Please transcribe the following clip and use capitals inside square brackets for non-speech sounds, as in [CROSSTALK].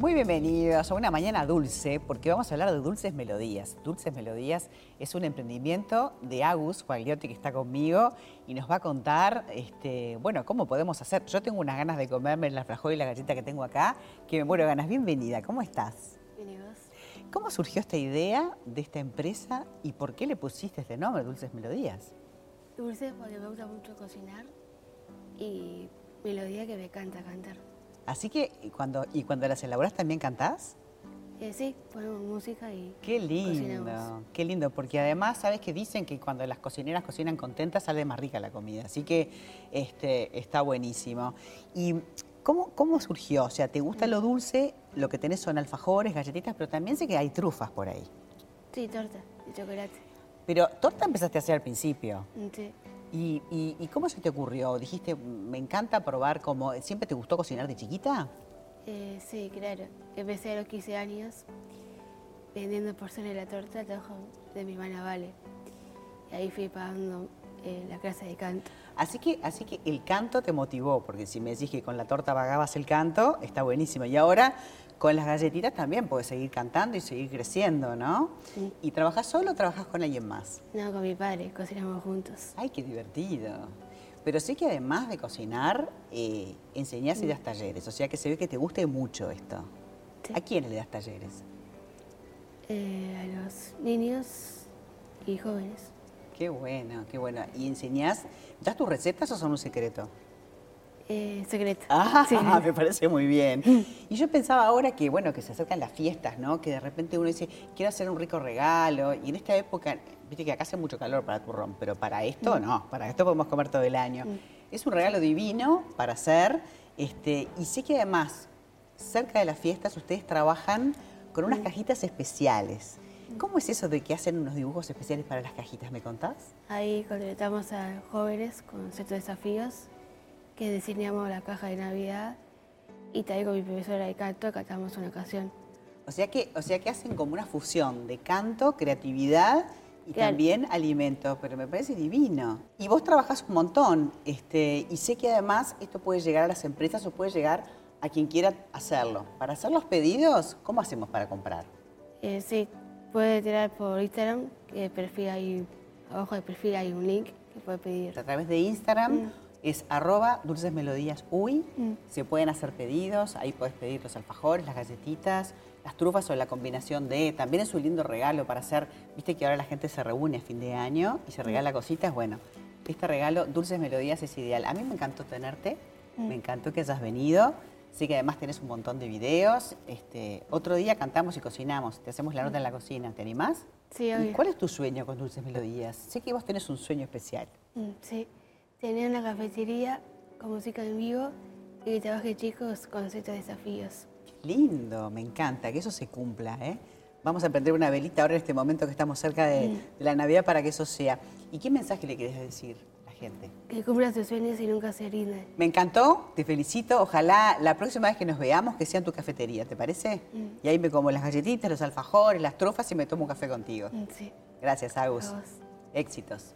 Muy bienvenidos a una mañana dulce, porque vamos a hablar de Dulces Melodías. Dulces Melodías es un emprendimiento de Agus Guagliotti que está conmigo y nos va a contar, este, bueno, cómo podemos hacer. Yo tengo unas ganas de comerme la frajol y la galleta que tengo acá, que me muero de ganas. Bienvenida, ¿cómo estás? Bien. ¿Cómo surgió esta idea de esta empresa y por qué le pusiste este nombre, Dulces Melodías? Dulce porque me gusta mucho cocinar y melodía que me encanta cantar. Así que y cuando, y cuando las elaboras también cantás. Eh, sí, ponemos música y Qué lindo, cocinamos. qué lindo, porque además sabes que dicen que cuando las cocineras cocinan contentas sale más rica la comida, así que este, está buenísimo. ¿Y cómo, cómo surgió? O sea, ¿te gusta lo dulce? Lo que tenés son alfajores, galletitas, pero también sé que hay trufas por ahí. Sí, torta de chocolate. Pero torta empezaste a hacer al principio. Sí. ¿Y, y- y cómo se te ocurrió? Dijiste, me encanta probar como... ¿Siempre te gustó cocinar de chiquita? Eh, sí, claro. Empecé a los 15 años vendiendo porciones de la torta de mi hermana Vale. Y ahí fui pagando eh, la clase de canto. Así que, así que el canto te motivó, porque si me decís que con la torta pagabas el canto, está buenísimo. Y ahora con las galletitas también puedes seguir cantando y seguir creciendo, ¿no? Sí. ¿Y trabajas solo o trabajas con alguien más? No, con mi padre, cocinamos juntos. ¡Ay, qué divertido! Pero sé que además de cocinar, eh, enseñás y das talleres, o sea que se ve que te gusta mucho esto. Sí. ¿A quiénes le das talleres? Eh, a los niños y jóvenes. Qué bueno, qué bueno. ¿Y enseñás, das tus recetas o son un secreto? Eh, secreto. Ah, [LAUGHS] Sí. [LAUGHS] me parece muy bien. Y yo pensaba ahora que, bueno, que se acercan las fiestas, ¿no? Que de repente uno dice, quiero hacer un rico regalo. Y en esta época, viste que acá hace mucho calor para turrón, pero para esto no, para esto podemos comer todo el año. Es un regalo divino para hacer. Este, y sé que además, cerca de las fiestas, ustedes trabajan con unas cajitas especiales. ¿Cómo es eso de que hacen unos dibujos especiales para las cajitas? ¿Me contás? Ahí contratamos a jóvenes con ciertos desafíos que diseñamos la caja de Navidad y también con mi profesora de canto cantamos una canción. O sea que, o sea que hacen como una fusión de canto, creatividad y Claro. también alimento, pero me parece divino. Y vos trabajás un montón, este, y sé que además esto puede llegar a las empresas o puede llegar a quien quiera hacerlo. Para hacer los pedidos, ¿cómo hacemos para comprar? Eh, sí, puede tirar por Instagram, que el perfil hay, abajo del perfil hay un link que puede pedir. A través de Instagram es arroba dulcesmelodíasuy. Mm. Se pueden hacer pedidos, ahí puedes pedir los alfajores, las galletitas, las trufas o la combinación de. También es un lindo regalo para hacer. Viste que ahora la gente se reúne a fin de año y se regala cositas. Bueno, este regalo, Dulces Melodías, es ideal. A mí me encantó tenerte, me encantó que hayas venido. Sé que además tenés un montón de videos. Este, otro día cantamos y cocinamos. Te hacemos la nota en la cocina. ¿Te animás? Sí, ¿Y obvio. cuál es tu sueño con Dulces Melodías? Sé que vos tenés un sueño especial. Mm, sí, tener una cafetería con música en vivo y que trabaje chicos con ciertos desafíos. Lindo, me encanta, que eso se cumpla, ¿eh? Vamos a prender una velita ahora en este momento que estamos cerca de, de la Navidad para que eso sea. ¿Y qué mensaje le querés decir gente? Que cumplan sus sueños y nunca se rindan. Me encantó, te felicito. Ojalá la próxima vez que nos veamos que sea en tu cafetería, ¿te parece? Y ahí me como las galletitas, los alfajores, las trufas y me tomo un café contigo. Mm, Sí, Gracias, Agus. a vos. Éxitos.